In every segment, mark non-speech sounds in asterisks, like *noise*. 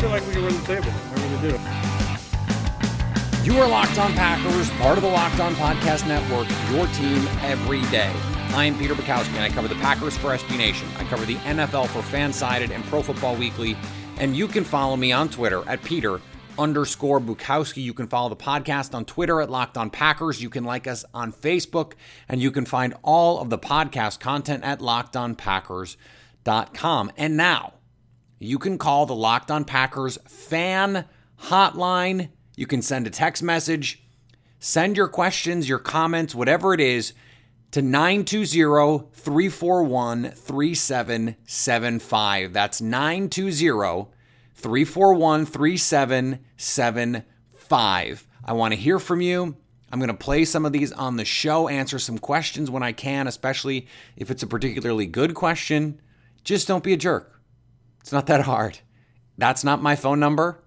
Feel like we can win the table. Do. You are Locked On Packers, part of the Locked On Podcast Network, your team every day. I am Peter Bukowski, and I cover the Packers for SB Nation. I cover the NFL for Fansided and Pro Football Weekly, and you can follow me on Twitter at Peter underscore Bukowski. You can follow the podcast on Twitter at Locked On Packers. You can like us on Facebook, and you can find all of the podcast content at LockedOnPackers.com. And now, you can call the Locked On Packers fan hotline. You can send a text message, send your questions, your comments, whatever it is, to 920 341 3775. That's 920 341 3775. I want to hear from you. I'm going to play some of these on the show, answer some questions when I can, especially if it's a particularly good question. Just don't be a jerk. It's not that hard. That's not my phone number.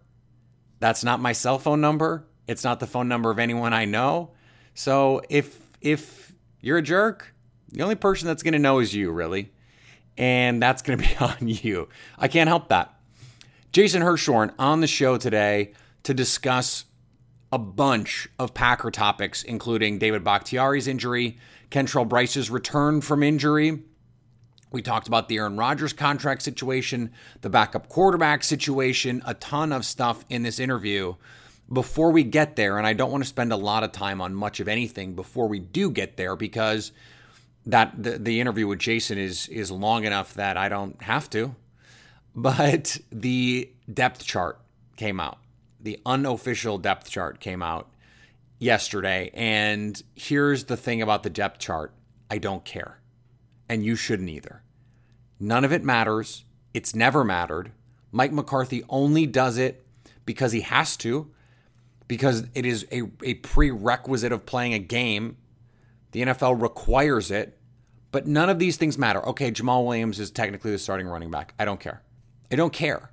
That's not my cell phone number. It's not the phone number of anyone I know. So if if you're a jerk, the only person that's going to know is you, really. And that's going *laughs* to be on you. I can't help that. Jason Hirschhorn on the show today to discuss a bunch of Packer topics, including David Bakhtiari's injury, Kentrell Brice's return from injury. We talked about the Aaron Rodgers contract situation, the backup quarterback situation, a ton of stuff in this interview. Before we get there, and I don't want to spend a lot of time on much of anything before we do get there because that the, the interview with Jason is is long enough that I don't have to. *laughs* But the depth chart came out. The unofficial depth chart came out yesterday. And here's the thing about the depth chart I don't care. And you shouldn't either. None of it matters. It's never mattered. Mike McCarthy only does it because he has to, because it is a, a prerequisite of playing a game. The NFL requires it. But none of these things matter. Okay, Jamaal Williams is technically the starting running back. I don't care. I don't care.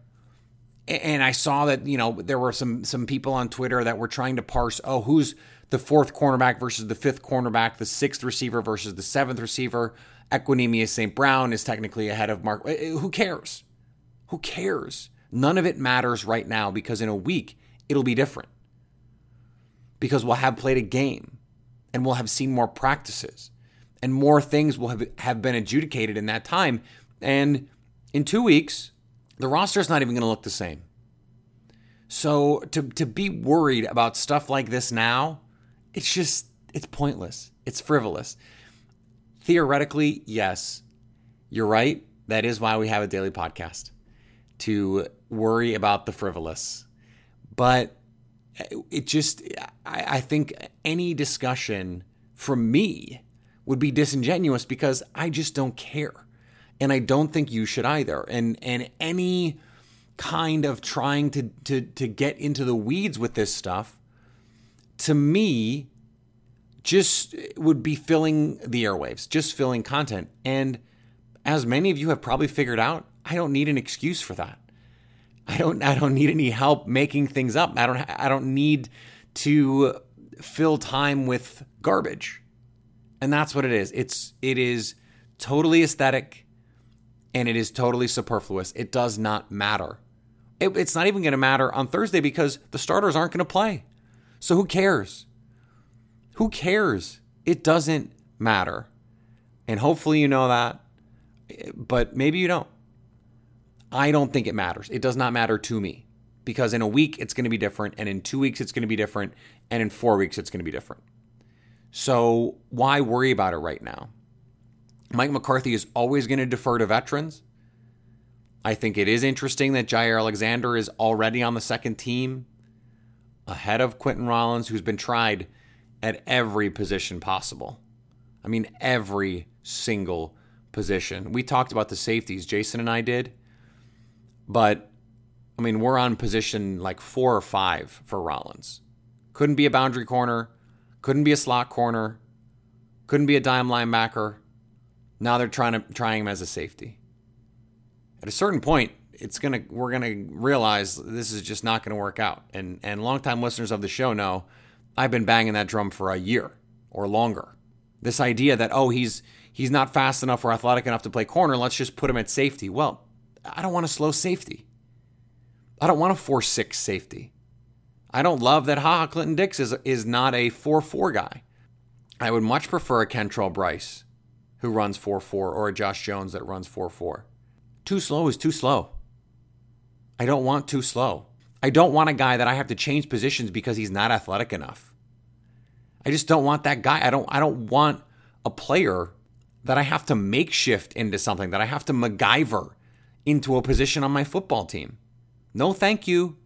And I saw that, you know, there were some some people on Twitter that were trying to parse, oh, who's the fourth cornerback versus the fifth cornerback, the sixth receiver versus the seventh receiver. Equanimeous St. Brown is technically ahead of Mark. Eh, eh, who cares? Who cares? None of it matters right now because in a week it'll be different. Because we'll have played a game and we'll have seen more practices and more things will have, have been adjudicated in that time. And in two weeks, the roster is not even going to look the same. So to to be worried about stuff like this now, it's just it's pointless. It's frivolous. Theoretically, yes. You're right. That is why we have a daily podcast to worry about the frivolous. But eh, it just I, I think any discussion from me would be disingenuous because I just don't care and I don't think you should either. And and any kind of trying to to to get into the weeds with this stuff to me just would be filling the airwaves, just filling content. And as many of you have probably figured out, I don't need an excuse for that. I don't I don't need any help making things up. I don't I don't need to fill time with garbage. And that's what it is. It's it is totally aesthetic and it is totally superfluous. It does not matter. It, it's not even going to matter on Thursday because the starters aren't going to play. So who cares? Who cares? It doesn't matter. And hopefully you know that, but maybe you don't. I don't think it matters. It does not matter to me because in a week it's going to be different, and in two weeks it's going to be different, and in four weeks it's going to be different. So why worry about it right now? Mike McCarthy is always going to defer to veterans. I think it is interesting that Jaire Alexander is already on the second team ahead of Quinten Rollins, who's been tried at every position possible. I mean, every single position. We talked about the safeties, Jason and I did. But I mean, we're on position like four or five for Rollins. Couldn't be a boundary corner, couldn't be a slot corner, couldn't be a dime linebacker. Now they're trying to trying him as a safety. At a certain point, it's gonna we're gonna realize this is just not gonna work out. And and longtime listeners of the show know I've been banging that drum for a year or longer. This idea that oh he's he's not fast enough or athletic enough to play corner, let's just put him at safety. Well, I don't want a slow safety. I don't want a 4 6 safety. I don't love that Ha Ha Clinton Dix is, is not a 4 4 guy. I would much prefer a Kentrell Brice who runs 4 4 or a Josh Jones that runs 4 4. Too slow is too slow. I don't want too slow. I don't want a guy that I have to change positions because he's not athletic enough. I just don't want that guy. I don't I don't want a player that I have to makeshift into something, that I have to MacGyver into a position on my football team. No, thank you.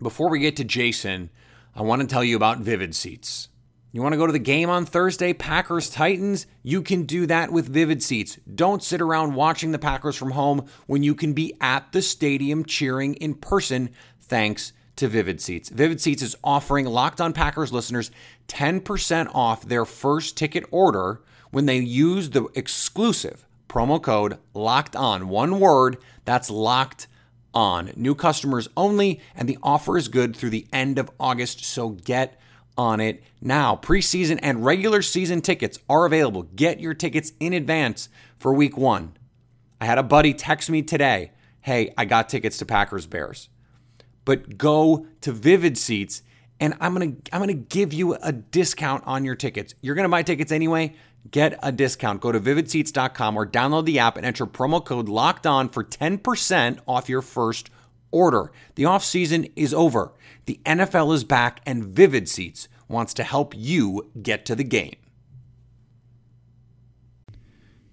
Before we get to Jason, I want to tell you about Vivid Seats. You want to go to the game on Thursday, Packers Titans? You can do that with Vivid Seats. Don't sit around watching the Packers from home when you can be at the stadium cheering in person thanks to Vivid Seats. Vivid Seats is offering Locked On Packers listeners 10% off their first ticket order when they use the exclusive promo code Locked On. One word, that's Locked On. New customers only, and the offer is good through the end of August, so get on it now. Preseason and regular season tickets are available. Get your tickets in advance for week one. I had a buddy text me today hey, I got tickets to Packers Bears. But go to Vivid Seats and I'm going to I'm going to give you a discount on your tickets. You're going to buy tickets anyway, get a discount. Go to vividseats.com or download the app and enter promo code locked on for 10% off your first order. The off season is over. The NFL is back and Vivid Seats wants to help you get to the game.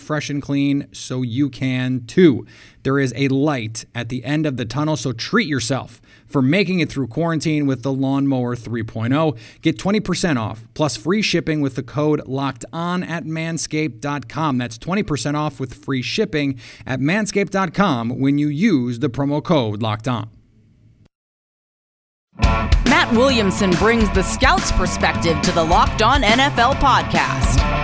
fresh and clean so you can too. There is a light at the end of the tunnel, so treat yourself for making it through quarantine with the Lawnmower 3.0. Get 20% off plus free shipping with the code locked on at manscaped.com. That's 20% off with free shipping at manscaped.com when you use the promo code locked on. Matt Williamson brings the scout's perspective to the Locked On NFL podcast.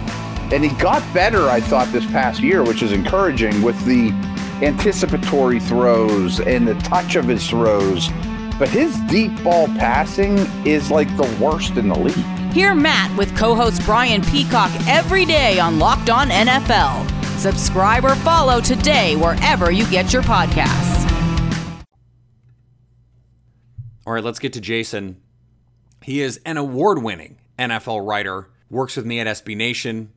and he got better, I thought, this past year, which is encouraging with the anticipatory throws and the touch of his throws. But his deep ball passing is like the worst in the league. Hear Matt with co host Brian Peacock every day on Locked On NFL. Subscribe or follow today wherever you get your podcasts. All right, let's get to Jason. He is an award winning NFL writer, works with me at SB Nation,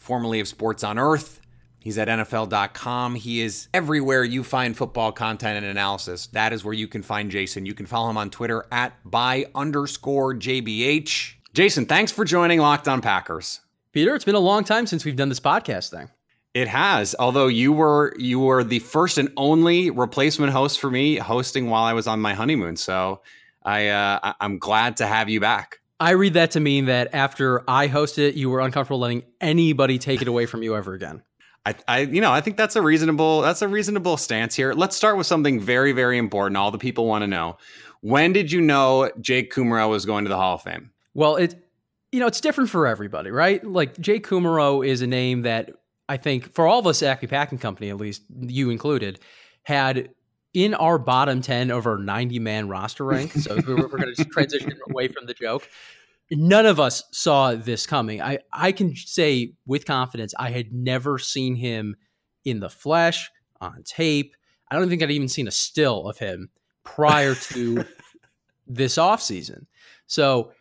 formerly of Sports on Earth. He's at NFL.com. He is everywhere you find football content and analysis. That is where you can find Jason. You can follow him on Twitter at by underscore JBH. Jason, thanks for joining Locked On Packers. Peter, it's been a long time since we've done this podcast thing. It has, although you were you were the first and only replacement host for me hosting while I was on my honeymoon. So I uh, I'm glad to have you back. I read that to mean that after I hosted it, you were uncomfortable letting anybody take it away from you ever again. I, I, you know, I think that's a reasonable that's a reasonable stance here. Let's start with something very, very important. All the people want to know: When did you know Jake Kumerow was going to the Hall of Fame? Well, it, you know, it's different for everybody, right? Like Jake Kumerow is a name that I think for all of us at Acme Packing Company, at least you included, had in our bottom 10 of our 90 man roster rank. So we're, we're going to transition *laughs* away from the joke. None of us saw this coming. I, I can say with confidence, I had never seen him in the flesh, on tape. I don't think I'd even seen a still of him prior to *laughs* this offseason. So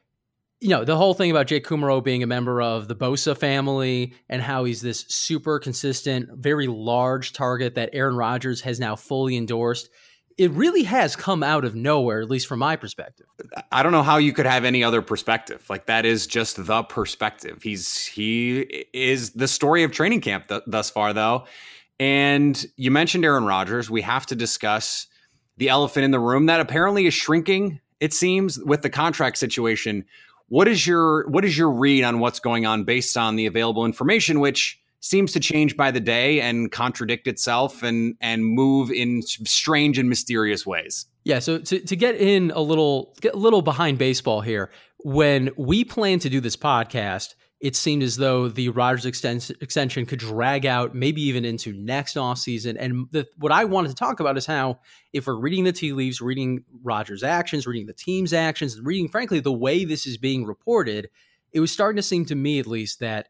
you know, the whole thing about Jake Kumerow being a member of the Bosa family and how he's this super consistent, very large target that Aaron Rodgers has now fully endorsed. It really has come out of nowhere, at least from my perspective. I don't know how you could have any other perspective. Like that is just the perspective. He's he is the story of training camp th- thus far, though. And you mentioned Aaron Rodgers. We have to discuss the elephant in the room that apparently is shrinking. It seems with the contract situation what is your what is your read on what's going on based on the available information, which seems to change by the day and contradict itself and and move in strange and mysterious ways? Yeah, so to, to get in a little get a little behind baseball here, when we plan to do this podcast, it seemed as though the Rodgers extension could drag out maybe even into next offseason. And the, what I wanted to talk about is how, if we're reading the tea leaves, reading Rodgers' actions, reading the team's actions, reading, frankly, the way this is being reported, it was starting to seem to me, at least, that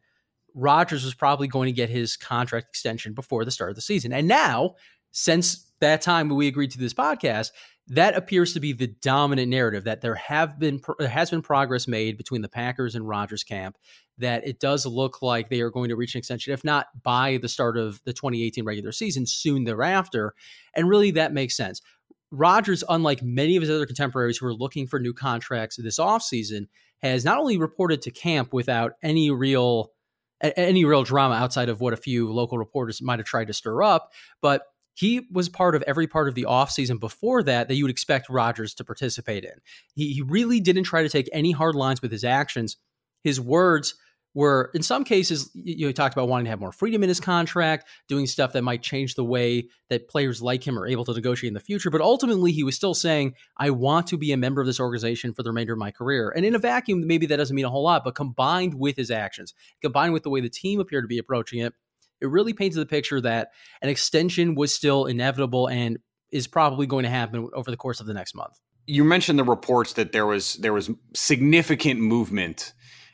Rodgers was probably going to get his contract extension before the start of the season. And now, since that time when we agreed to this podcast, that appears to be the dominant narrative that there have been there has been progress made between the Packers and Rodgers camp that it does look like they are going to reach an extension, if not by the start of the 2018 regular season, soon thereafter. And really, that makes sense. Rodgers, unlike many of his other contemporaries who are looking for new contracts this offseason, has not only reported to camp without any real any real drama outside of what a few local reporters might have tried to stir up, but he was part of every part of the offseason before that that you would expect Rodgers to participate in. He, he really didn't try to take any hard lines with his actions. His words were in some cases you know, talked about wanting to have more freedom in his contract, doing stuff that might change the way that players like him are able to negotiate in the future. But ultimately, he was still saying, "I want to be a member of this organization for the remainder of my career." And in a vacuum, maybe that doesn't mean a whole lot, but combined with his actions, combined with the way the team appeared to be approaching it, it really paints the picture that an extension was still inevitable and is probably going to happen over the course of the next month. You mentioned the reports that there was there was significant movement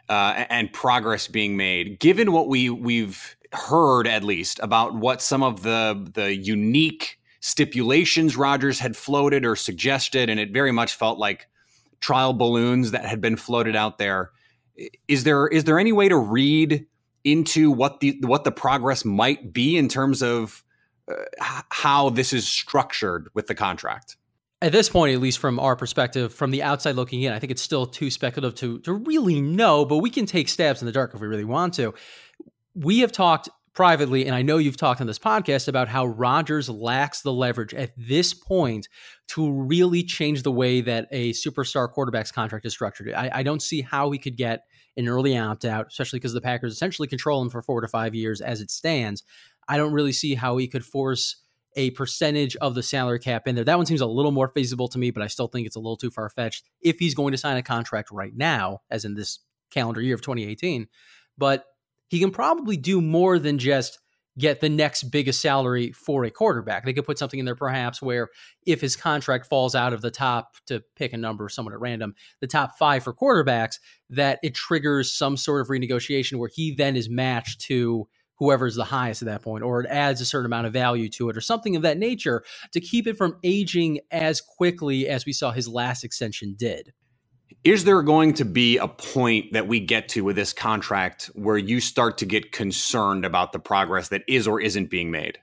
uh, and progress being made. Given what we we've heard, at least about what some of the the unique stipulations Rodgers had floated or suggested, and it very much felt like trial balloons that had been floated out there. Is there is there any way to read into what the what the progress might be in terms of uh, how this is structured with the contract? At this point, at least from our perspective, from the outside looking in, I think it's still too speculative to to really know, but we can take stabs in the dark if we really want to. We have talked privately, and I know you've talked on this podcast about how Rodgers lacks the leverage at this point to really change the way that a superstar quarterback's contract is structured. I, I don't see how he could get an early opt out, especially because the Packers essentially control him for four to five years as it stands. I don't really see how he could force a percentage of the salary cap in there. That one seems a little more feasible to me, but I still think it's a little too far fetched if he's going to sign a contract right now, as in this calendar year of 2018. But he can probably do more than just get the next biggest salary for a quarterback. They could put something in there perhaps where if his contract falls out of the top, to pick a number somewhat at random, the top five for quarterbacks, that it triggers some sort of renegotiation where he then is matched to whoever's the highest at that point, or it adds a certain amount of value to it, or something of that nature to keep it from aging as quickly as we saw his last extension did. Is there going to be a point that we get to with this contract where you start to get concerned about the progress that is or isn't being made?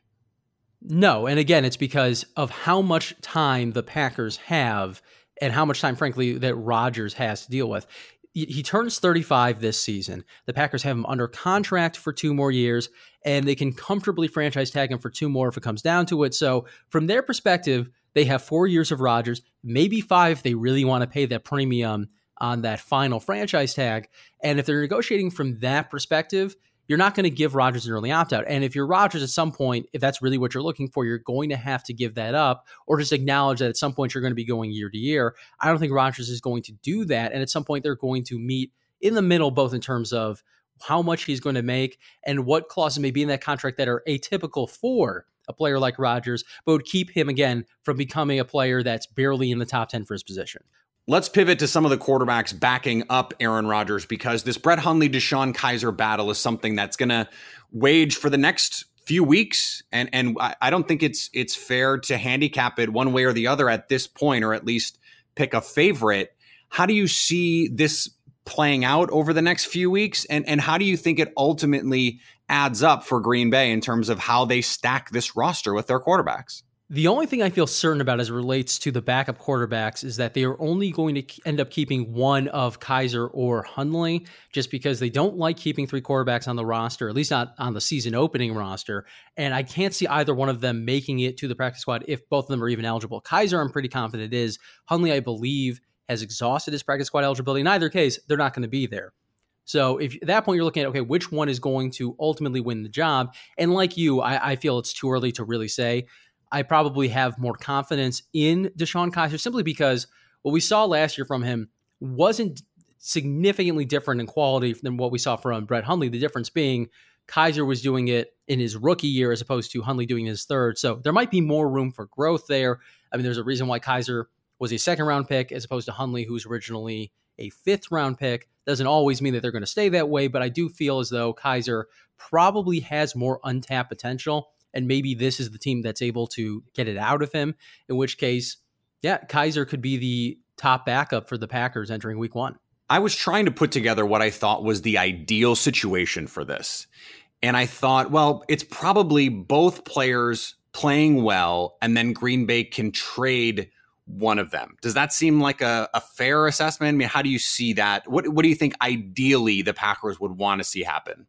No. And again, it's because of how much time the Packers have and how much time, frankly, that Rodgers has to deal with he turns 35 this season. The Packers have him under contract for two more years, and they can comfortably franchise tag him for two more if it comes down to it. So, from their perspective, they have four years of Rodgers, maybe five if they really want to pay that premium on that final franchise tag. And if they're negotiating from that perspective, you're not going to give Rodgers an early opt out. And if you're Rodgers at some point, if that's really what you're looking for, you're going to have to give that up or just acknowledge that at some point you're going to be going year to year. I don't think Rodgers is going to do that. And at some point, they're going to meet in the middle, both in terms of how much he's going to make and what clauses may be in that contract that are atypical for a player like Rodgers, but would keep him again from becoming a player that's barely in the top 10 for his position. Let's pivot to some of the quarterbacks backing up Aaron Rodgers because this Brett Hundley DeShone Kizer battle is something that's going to wage for the next few weeks, and and I don't think it's it's fair to handicap it one way or the other at this point, or at least pick a favorite. How do you see this playing out over the next few weeks, and and how do you think it ultimately adds up for Green Bay in terms of how they stack this roster with their quarterbacks? The only thing I feel certain about as it relates to the backup quarterbacks is that they are only going to end up keeping one of Kizer or Hundley just because they don't like keeping three quarterbacks on the roster, at least not on the season opening roster. And I can't see either one of them making it to the practice squad if both of them are even eligible. Kizer, I'm pretty confident is. Hundley, I believe, has exhausted his practice squad eligibility. In either case, they're not going to be there. So if at that point you're looking at okay, which one is going to ultimately win the job? And like you, I, I feel it's too early to really say. I probably have more confidence in DeShone Kizer simply because what we saw last year from him wasn't significantly different in quality than what we saw from Brett Hundley. The difference being Kizer was doing it in his rookie year as opposed to Hundley doing his third. So there might be more room for growth there. I mean, there's a reason why Kizer was a second round pick as opposed to Hundley, who's originally a fifth round pick. Doesn't always mean that they're going to stay that way, but I do feel as though Kizer probably has more untapped potential and maybe this is the team that's able to get it out of him. In which case, yeah, Kizer could be the top backup for the Packers entering week one. I was trying to put together what I thought was the ideal situation for this. And I thought, well, it's probably both players playing well, and then Green Bay can trade one of them. Does that seem like a, a, fair assessment? I mean, how do you see that? What, what do you think ideally the Packers would want to see happen?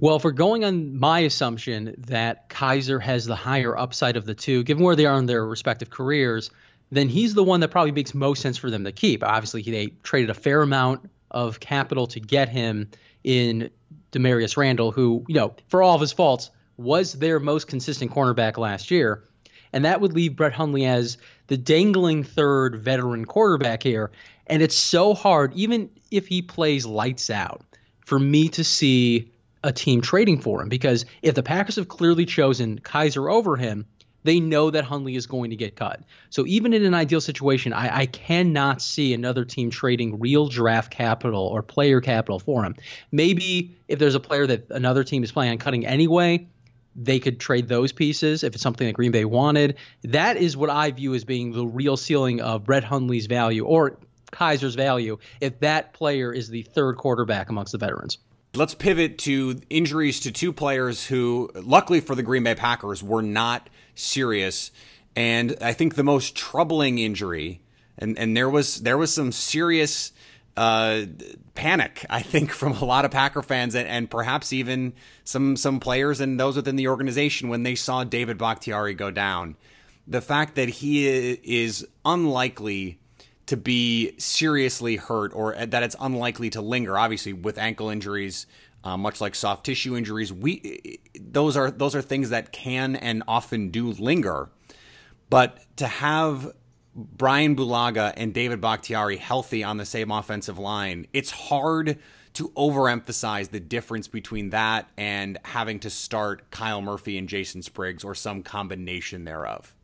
Well, if we're going on my assumption that Kizer has the higher upside of the two, given where they are in their respective careers, then he's the one that probably makes most sense for them to keep. Obviously, they traded a fair amount of capital to get him in Damarious Randall, who, you know, for all of his faults, was their most consistent cornerback last year. And that would leave Brett Hundley as the dangling third veteran quarterback here. And it's so hard, even if he plays lights out, for me to see a team trading for him because if the Packers have clearly chosen Kizer over him, they know that Hundley is going to get cut. So even in an ideal situation, I, I, cannot see another team trading real draft capital or player capital for him. Maybe if there's a player that another team is planning on cutting anyway, they could trade those pieces if it's something that Green Bay wanted. That is what I view as being the real ceiling of Brett Hundley's value or Kizer's value if that player is the third quarterback amongst the veterans. Let's pivot to injuries to two players who, luckily for the Green Bay Packers, were not serious. And I think the most troubling injury, and, and there was there was some serious uh, panic, I think, from a lot of Packer fans and, and, perhaps even some some players and those within the organization when they saw David Bakhtiari go down. The fact that he is unlikely to be seriously hurt or that it's unlikely to linger. Obviously, with ankle injuries, uh, much like soft tissue injuries, we those are those are things that can and often do linger. But to have Bryan Bulaga and David Bakhtiari healthy on the same offensive line, it's hard to overemphasize the difference between that and having to start Kyle Murphy and Jason Spriggs or some combination thereof.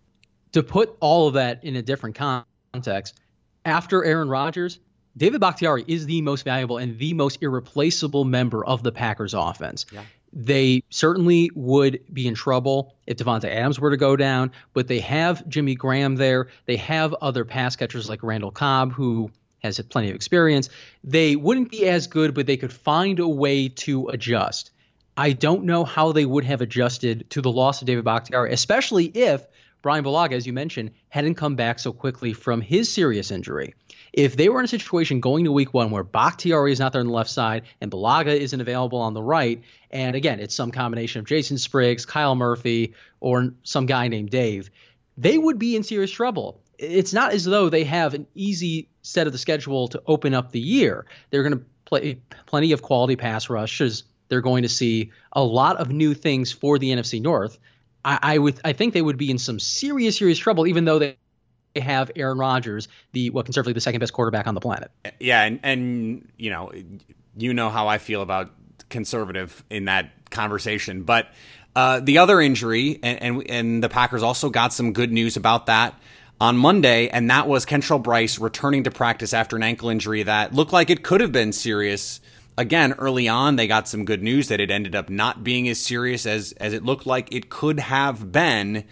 To put all of that in a different context, after Aaron Rodgers, David Bakhtiari is the most valuable and the most irreplaceable member of the Packers offense. Yeah. They certainly would be in trouble if Davante Adams were to go down, but they have Jimmy Graham there. They have other pass catchers like Randall Cobb, who has had plenty of experience. They wouldn't be as good, but they could find a way to adjust. I don't know how they would have adjusted to the loss of David Bakhtiari, especially if Bryan Bulaga, as you mentioned, hadn't come back so quickly from his serious injury. If they were in a situation going to week one where Bakhtiari is not there on the left side and Bulaga isn't available on the right, and again, it's some combination of Jason Spriggs, Kyle Murphy, or some guy named Dave, they would be in serious trouble. It's not as though they have an easy set of the schedule to open up the year. They're going to play plenty of quality pass rushes. They're going to see a lot of new things for the NFC North. I, I would I think they would be in some serious serious trouble, even though they have Aaron Rodgers, the what conservatively the second best quarterback on the planet. Yeah, and and you know, you know how I feel about conservative in that conversation, but uh, the other injury, and, and and the Packers also got some good news about that on Monday, and that was Kentrell Brice returning to practice after an ankle injury that looked like it could have been serious. Again, early on, they got some good news that it ended up not being as serious as as it looked like it could have been.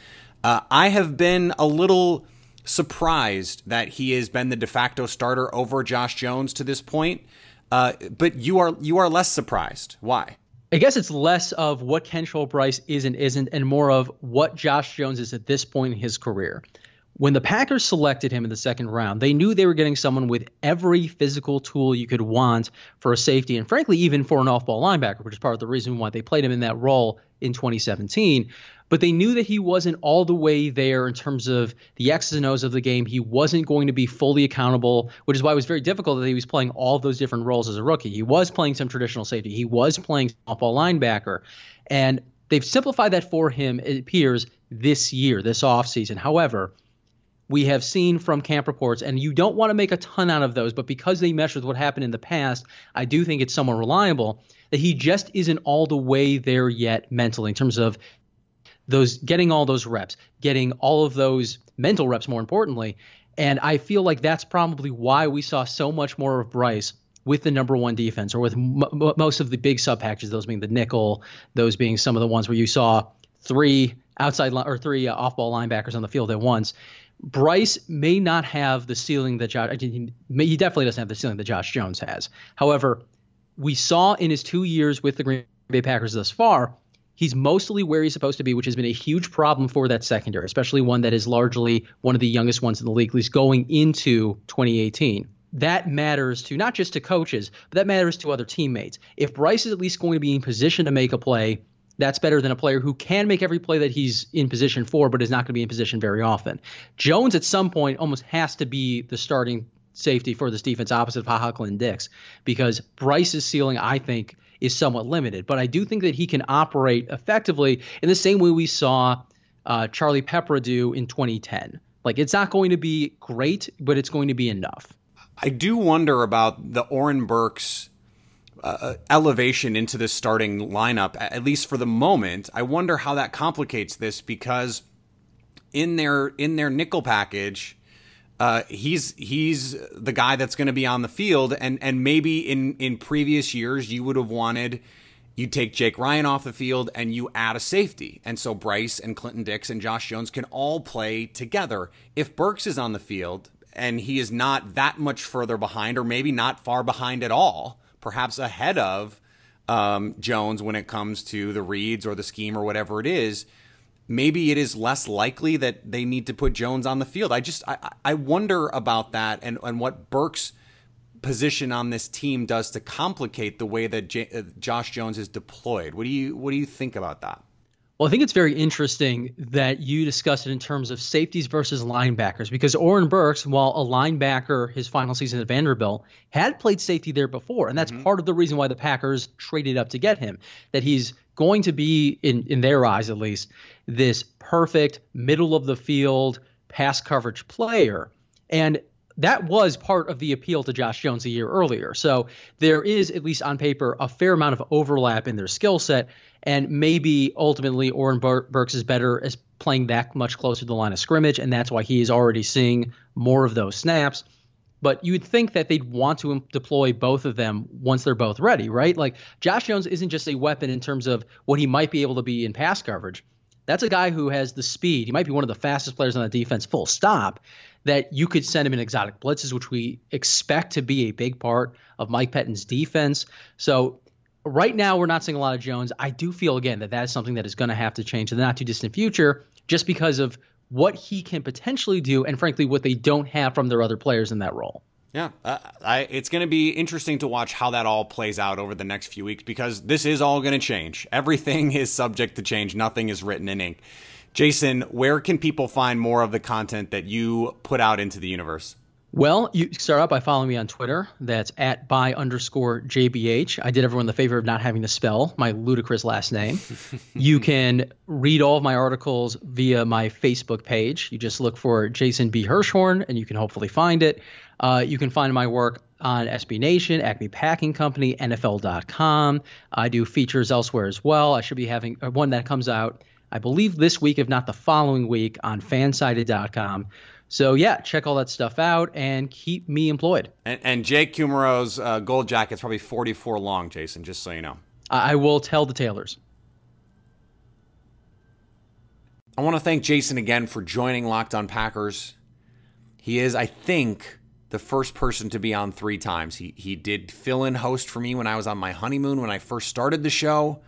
Uh, I have been a little surprised that he has been the de facto starter over Josh Jones to this point. Uh, but you are you are less surprised. Why? I guess it's less of what Kentrell Brice is and isn't, and more of what Josh Jones is at this point in his career. When the Packers selected him in the second round, they knew they were getting someone with every physical tool you could want for a safety, and frankly, even for an off ball linebacker, which is part of the reason why they played him in that role in 2017 but they knew that he wasn't all the way there in terms of the X's and O's of the game. He wasn't going to be fully accountable, which is why it was very difficult that he was playing all those different roles as a rookie. He was playing some traditional safety, he was playing off-ball linebacker, and they've simplified that for him, it appears, this year, this offseason. However, we have seen from camp reports, and you don't want to make a ton out of those, but because they mesh with what happened in the past, I do think it's somewhat reliable that he just isn't all the way there yet mentally in terms of those getting all those reps, getting all of those mental reps more importantly. And I feel like that's probably why we saw so much more of Brice with the number one defense or with m- most of the big sub packages, those being the nickel, those being some of the ones where you saw three outside li- or three uh, off ball linebackers on the field at once. Brice may not have the ceiling that Josh, he definitely doesn't have the ceiling that Josh Jones has. However, we saw in his two years with the Green Bay Packers thus far He's mostly where he's supposed to be, which has been a huge problem for that secondary, especially one that is largely one of the youngest ones in the league, at least going into 2018 that matters to not just to coaches, but that matters to other teammates. If Brice is at least going to be in position to make a play, that's better than a player who can make every play that he's in position for, but is not going to be in position very often. Jones, at some point, almost has to be the starting safety for this defense opposite of HaHa Clinton-Dix because Brice's ceiling, I think, is somewhat limited. But I do think that he can operate effectively in the same way we saw uh, Charlie Peprah do in 2010. Like it's not going to be great, but it's going to be enough. I do wonder about the Oren Burks uh, elevation into the starting lineup, at least for the moment. I wonder how that complicates this because in their in their nickel package, uh, he's he's the guy that's going to be on the field, and and maybe in in previous years you would have wanted you take Jake Ryan off the field and you add a safety, and so Brice and Clinton-Dix and Josh Jones can all play together. If Burks is on the field and he is not that much further behind, or maybe not far behind at all, perhaps ahead of um, Jones when it comes to the reads or the scheme or whatever it is maybe it is less likely that they need to put Jones on the field. I just I, I wonder about that and and what Burks' position on this team does to complicate the way that J- uh, Josh Jones is deployed. What do you what do you think about that? Well, I think it's very interesting that you discuss it in terms of safeties versus linebackers because Oren Burks, while a linebacker his final season at Vanderbilt, had played safety there before. And that's mm-hmm. part of the reason why the Packers traded up to get him. That he's going to be, in, in their eyes at least, this perfect middle of the field pass coverage player. And that was part of the appeal to Josh Jones a year earlier. So there is, at least on paper, a fair amount of overlap in their skill set. And maybe ultimately Oren Burks is better as playing that much closer to the line of scrimmage. And that's why he is already seeing more of those snaps. But you would think that they'd want to deploy both of them once they're both ready, right? Like Josh Jones isn't just a weapon in terms of what he might be able to be in pass coverage. That's a guy who has the speed. He might be one of the fastest players on the defense, full stop. That you could send him in exotic blitzes, which we expect to be a big part of Mike Pettine's defense. So right now, we're not seeing a lot of Jones. I do feel again that that is something that is going to have to change in the not too distant future, just because of what he can potentially do, and frankly, what they don't have from their other players in that role. Yeah, uh, I, it's going to be interesting to watch how that all plays out over the next few weeks because this is all going to change. Everything *laughs* is subject to change. Nothing is written in ink. Jason, where can people find more of the content that you put out into the universe? Well, you start out by following me on Twitter. That's at by underscore JBH. I did everyone the favor of not having to spell my ludicrous last name. *laughs* you can read all of my articles via my Facebook page. You just look for Jason B. Hirschhorn and you can hopefully find it. Uh, you can find my work on SB Nation, Acme Packing Company, NFL.com. I do features elsewhere as well. I should be having uh, one that comes out, I believe, this week, if not the following week, on fansided.com. So yeah, check all that stuff out and keep me employed. And, and Jake Kumerow's uh, gold jacket's probably 44 long, Jason, just so you know. I, I will tell the tailors. I want to thank Jason again for joining Locked On Packers. He is, I think, the first person to be on three times. He he did fill in host for me when I was on my honeymoon when I first started the show.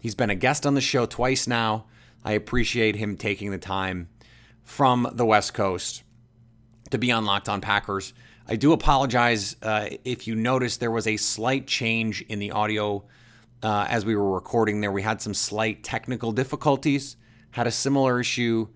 He's been a guest on the show twice now. I appreciate him taking the time from the West Coast to be on Locked On Packers. I do apologize uh, if you noticed there was a slight change in the audio uh, as we were recording there. We had some slight technical difficulties, had a similar issue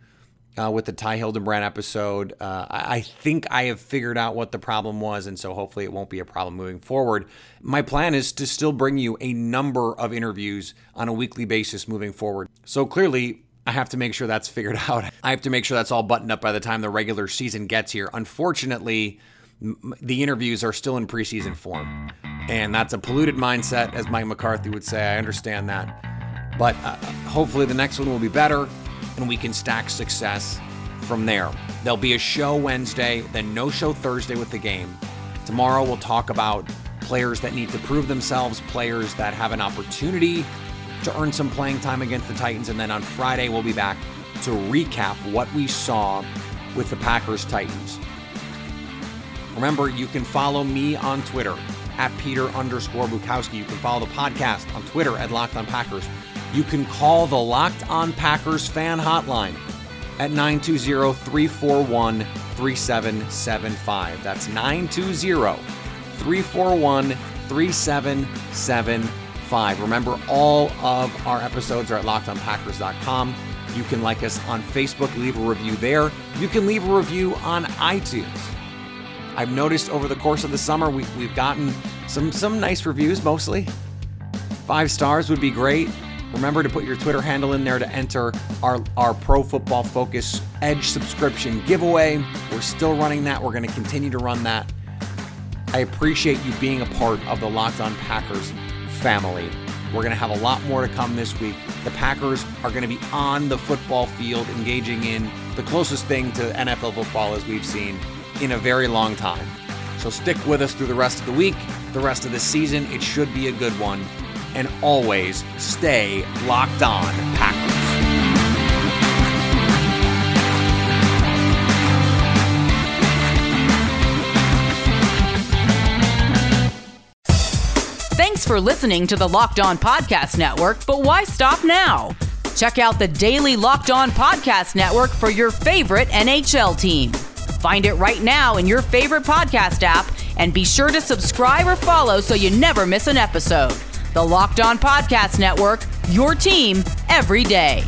uh, with the Ty Hildenbrand episode. Uh, I think I have figured out what the problem was, and so hopefully it won't be a problem moving forward. My plan is to still bring you a number of interviews on a weekly basis moving forward. So clearly, I have to make sure that's figured *laughs* out. I have to make sure that's all buttoned up by the time the regular season gets here. Unfortunately, m- the interviews are still in preseason form. And that's a polluted mindset, as Mike McCarthy would say. I understand that. But uh, hopefully, the next one will be better and we can stack success from there. There'll be a show Wednesday, then no show Thursday with the game. Tomorrow, we'll talk about players that need to prove themselves, players that have an opportunity to earn some playing time against the Titans. And then on Friday, we'll be back to recap what we saw with the Packers Titans. Remember, you can follow me on Twitter at Peter underscore Bukowski. You can follow the podcast on Twitter at Locked On Packers. You can call the Locked On Packers fan hotline at 920 341 3775. That's 920 341 3775. Remember, all of our episodes are at lockedonpackers.com. You can like us on Facebook, leave a review there. You can leave a review on iTunes. I've noticed over the course of the summer we, we've gotten some some nice reviews mostly. Five stars would be great. Remember to put your Twitter handle in there to enter our, our Pro Football Focus Edge subscription giveaway. We're still running that. We're going to continue to run that. I appreciate you being a part of the Locked On Packers family. We're going to have a lot more to come this week. The Packers are going to be on the football field engaging in the closest thing to NFL football as we've seen in a very long time. So stick with us through the rest of the week, the rest of the season. It should be a good one. And always stay locked on, Packers. Thanks for listening to the Locked On Podcast Network, but why stop now? Check out the daily Locked On Podcast Network for your favorite NHL team. Find it right now in your favorite podcast app and be sure to subscribe or follow so you never miss an episode. The Locked On Podcast Network, your team every day.